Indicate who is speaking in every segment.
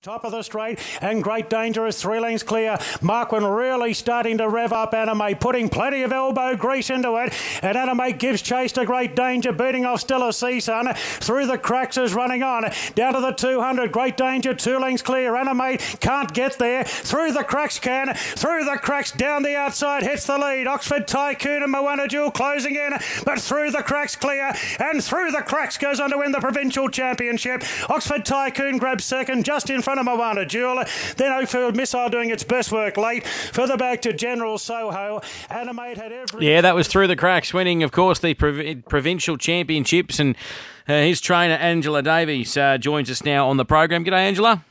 Speaker 1: Top of the straight and great danger is three lengths clear. Marquin really starting to rev up Animate, putting plenty of elbow grease into it. And Animate gives chase to great danger, beating off Stella Seasun. Through the cracks is running on. Down to the 200, great danger, two lengths clear. Animate can't get there. Through the cracks can. Through the cracks, down the outside, hits the lead. Oxford Tycoon and Moana Jewel closing in. But through the cracks clear. And through the cracks goes on to win the provincial championship. Oxford Tycoon grabs second just in front of Moana Jewel. Then Oakfield Missile doing its best work late. Further back to General Soho. Animate had every.
Speaker 2: Yeah, that was through the cracks, winning, of course, the prov- provincial championships. And uh, his trainer, Angela Davies, uh, joins us now on the program. G'day, Angela.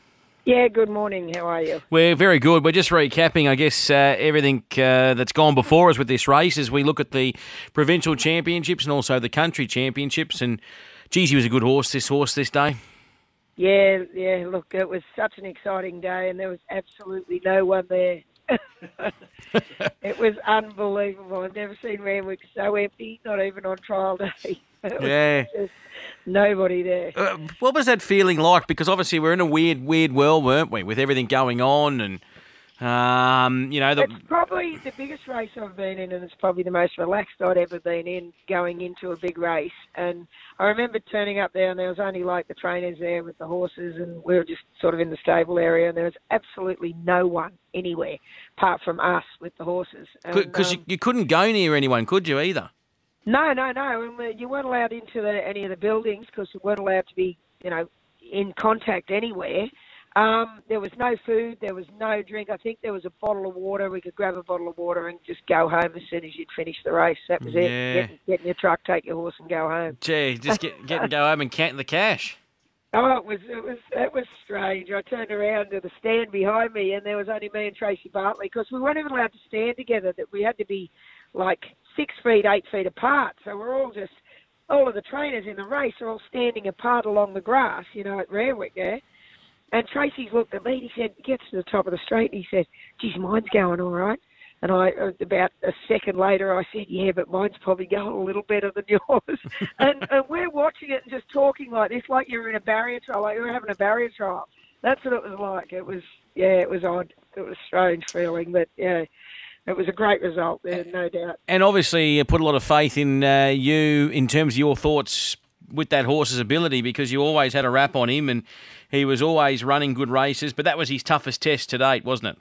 Speaker 3: Yeah, good morning. How are you?
Speaker 2: We're very good. We're just recapping, I guess, uh, everything uh, that's gone before us with this race as we look at the provincial championships and also the country championships. And, geez, he was a good horse, this horse, this day.
Speaker 3: Yeah, yeah. Look, it was such an exciting day, and there was absolutely no one there. it was unbelievable. I've never seen Randwick so empty, not even on trial day.
Speaker 2: Yeah.
Speaker 3: nobody there.
Speaker 2: Uh, what was that feeling like? Because obviously we're in a weird, weird world, weren't we, with everything going on and, um, you know, the,
Speaker 3: It's probably the biggest race I've been in, and it's probably the most relaxed I'd ever been in going into a big race. And I remember turning up there, and there was only like the trainers there with the horses, and we were just sort of in the stable area, and there was absolutely no one anywhere apart from us with the horses.
Speaker 2: because
Speaker 3: And,
Speaker 2: you,
Speaker 3: um,
Speaker 2: you couldn't go near anyone, could you, either?
Speaker 3: no, no, no, and you weren't allowed into the, any of the buildings because you weren't allowed to be, you know, in contact anywhere. Um, there was no food, there was no drink. I think there was a bottle of water. We could grab a bottle of water and just go home as soon as you'd finish the race. That was
Speaker 2: Yeah.
Speaker 3: it. Get, get in your truck, take your horse, and go home.
Speaker 2: Gee, just get, get and go home and count the cash.
Speaker 3: Oh, it was it was it was strange. I turned around to the stand behind me, and there was only me and Tracy Bartley because we weren't even allowed to stand together. That we had to be like six feet, eight feet apart. So we're all just all of the trainers in the race are all standing apart along the grass, you know, at Randwick there. And Tracy's looked at me and he said, he gets to the top of the street and he said, geez, mine's going all right. And I, uh, about a second later, I said, yeah, but mine's probably going a little better than yours. and, and we're watching it and just talking like this, like you're in a barrier trial, like you're having a barrier trial. That's what it was like. It was, yeah, it was odd. It was a strange feeling, but yeah, it was a great result there, no doubt.
Speaker 2: And obviously, you put a lot of faith in uh, you in terms of your thoughts with that horse's ability because you always had a rap on him and he was always running good races. But that was his toughest test to date, wasn't it?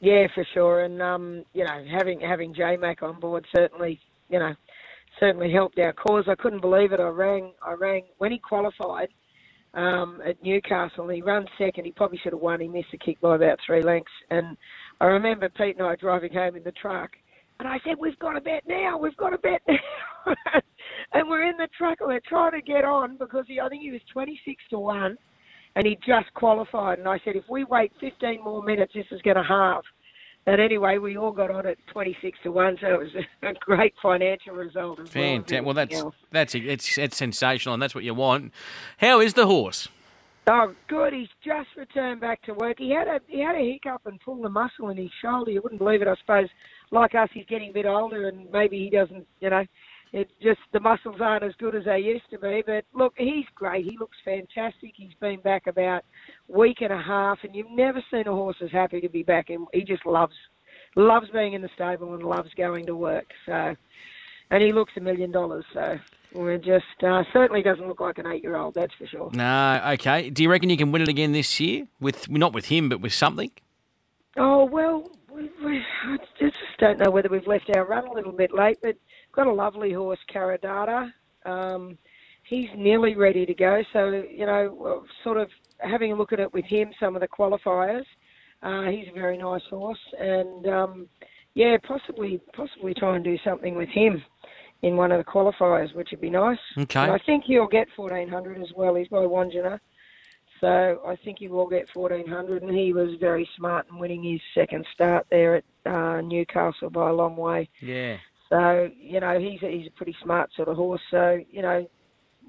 Speaker 3: Yeah, for sure. And um, you know, having having J Mac on board certainly, you know, certainly helped our cause. I couldn't believe it. I rang I rang when he qualified um, at Newcastle. He ran second. He probably should have won. He missed the kick by about three lengths. And I remember Pete and I driving home in the truck. And I said, "We've got a bet now. We've got a bet now." and we're in the truck and we're trying to get on because he, I think he was twenty six to one, and he just qualified. And I said, if we wait fifteen more minutes, this is going to halve. And anyway, we all got on at twenty six to one, so it was a great financial result as well.
Speaker 2: Fantastic. Well, that's
Speaker 3: everything else.
Speaker 2: that's it's it's sensational, and that's what you want. How is the horse?
Speaker 3: Oh, good. He's just returned back to work. He had a he had a hiccup and pulled a muscle in his shoulder. You wouldn't believe it. I suppose, like us, he's getting a bit older, and maybe he doesn't. You know, it just the muscles aren't as good as they used to be. But look, he's great. He looks fantastic. He's been back about week and a half, and you've never seen a horse as happy to be back. And he just loves loves being in the stable and loves going to work. So, and he looks a million dollars. So. We're just uh, certainly doesn't look like an eight-year-old, that's for sure.
Speaker 2: No, okay. Do you reckon you can win it again this year with not with him, but with something?
Speaker 3: Oh well, we, we, I just don't know whether we've left our run a little bit late, but got a lovely horse, Caradata. Um, he's nearly ready to go. So you know, sort of having a look at it with him, some of the qualifiers. Uh, he's a very nice horse, and um, yeah, possibly possibly try and do something with him in one of the qualifiers, which would be nice.
Speaker 2: Okay.
Speaker 3: And I think he'll get 1400 as well. He's by Wandjina. So I think he will get 1400, and he was very smart in winning his second start there at uh, Newcastle by a long way.
Speaker 2: Yeah.
Speaker 3: So you know he's a, he's a pretty smart sort of horse. So you know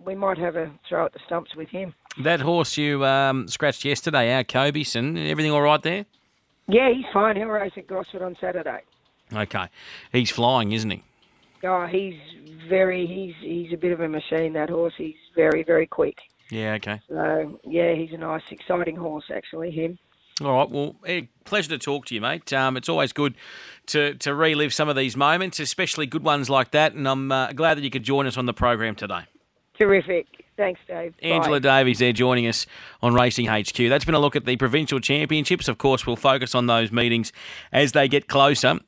Speaker 3: we might have a throw at the stumps with him.
Speaker 2: That horse you um, scratched yesterday, our Cobieson, everything all right there?
Speaker 3: Yeah, he's fine. He'll race at Gosford on Saturday.
Speaker 2: Okay. He's flying, isn't he?
Speaker 3: Oh, he's very he's he's a bit of a machine. That horse. He's very very quick.
Speaker 2: Yeah, okay.
Speaker 3: So yeah, he's a nice, exciting horse actually. Him.
Speaker 2: All right. Well, eh, pleasure to talk to you, mate. Um, it's always good to, to relive some of these moments, especially good ones like that. And I'm uh, glad that you could join us on the program today.
Speaker 3: Terrific. Thanks, Dave.
Speaker 2: Angela
Speaker 3: Bye.
Speaker 2: Davies there joining us on Racing HQ. That's been a look at the provincial championships. Of course, we'll focus on those meetings as they get closer.